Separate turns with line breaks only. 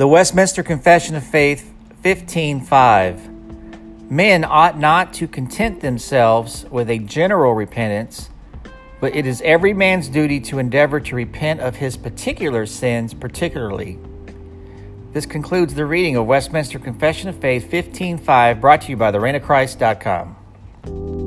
The Westminster Confession of Faith 15:5 Men ought not to content themselves with a general repentance, but it is every man's duty to endeavor to repent of his particular sins particularly. This concludes the reading of Westminster Confession of Faith 15:5 brought to you by thereignofchrist.com.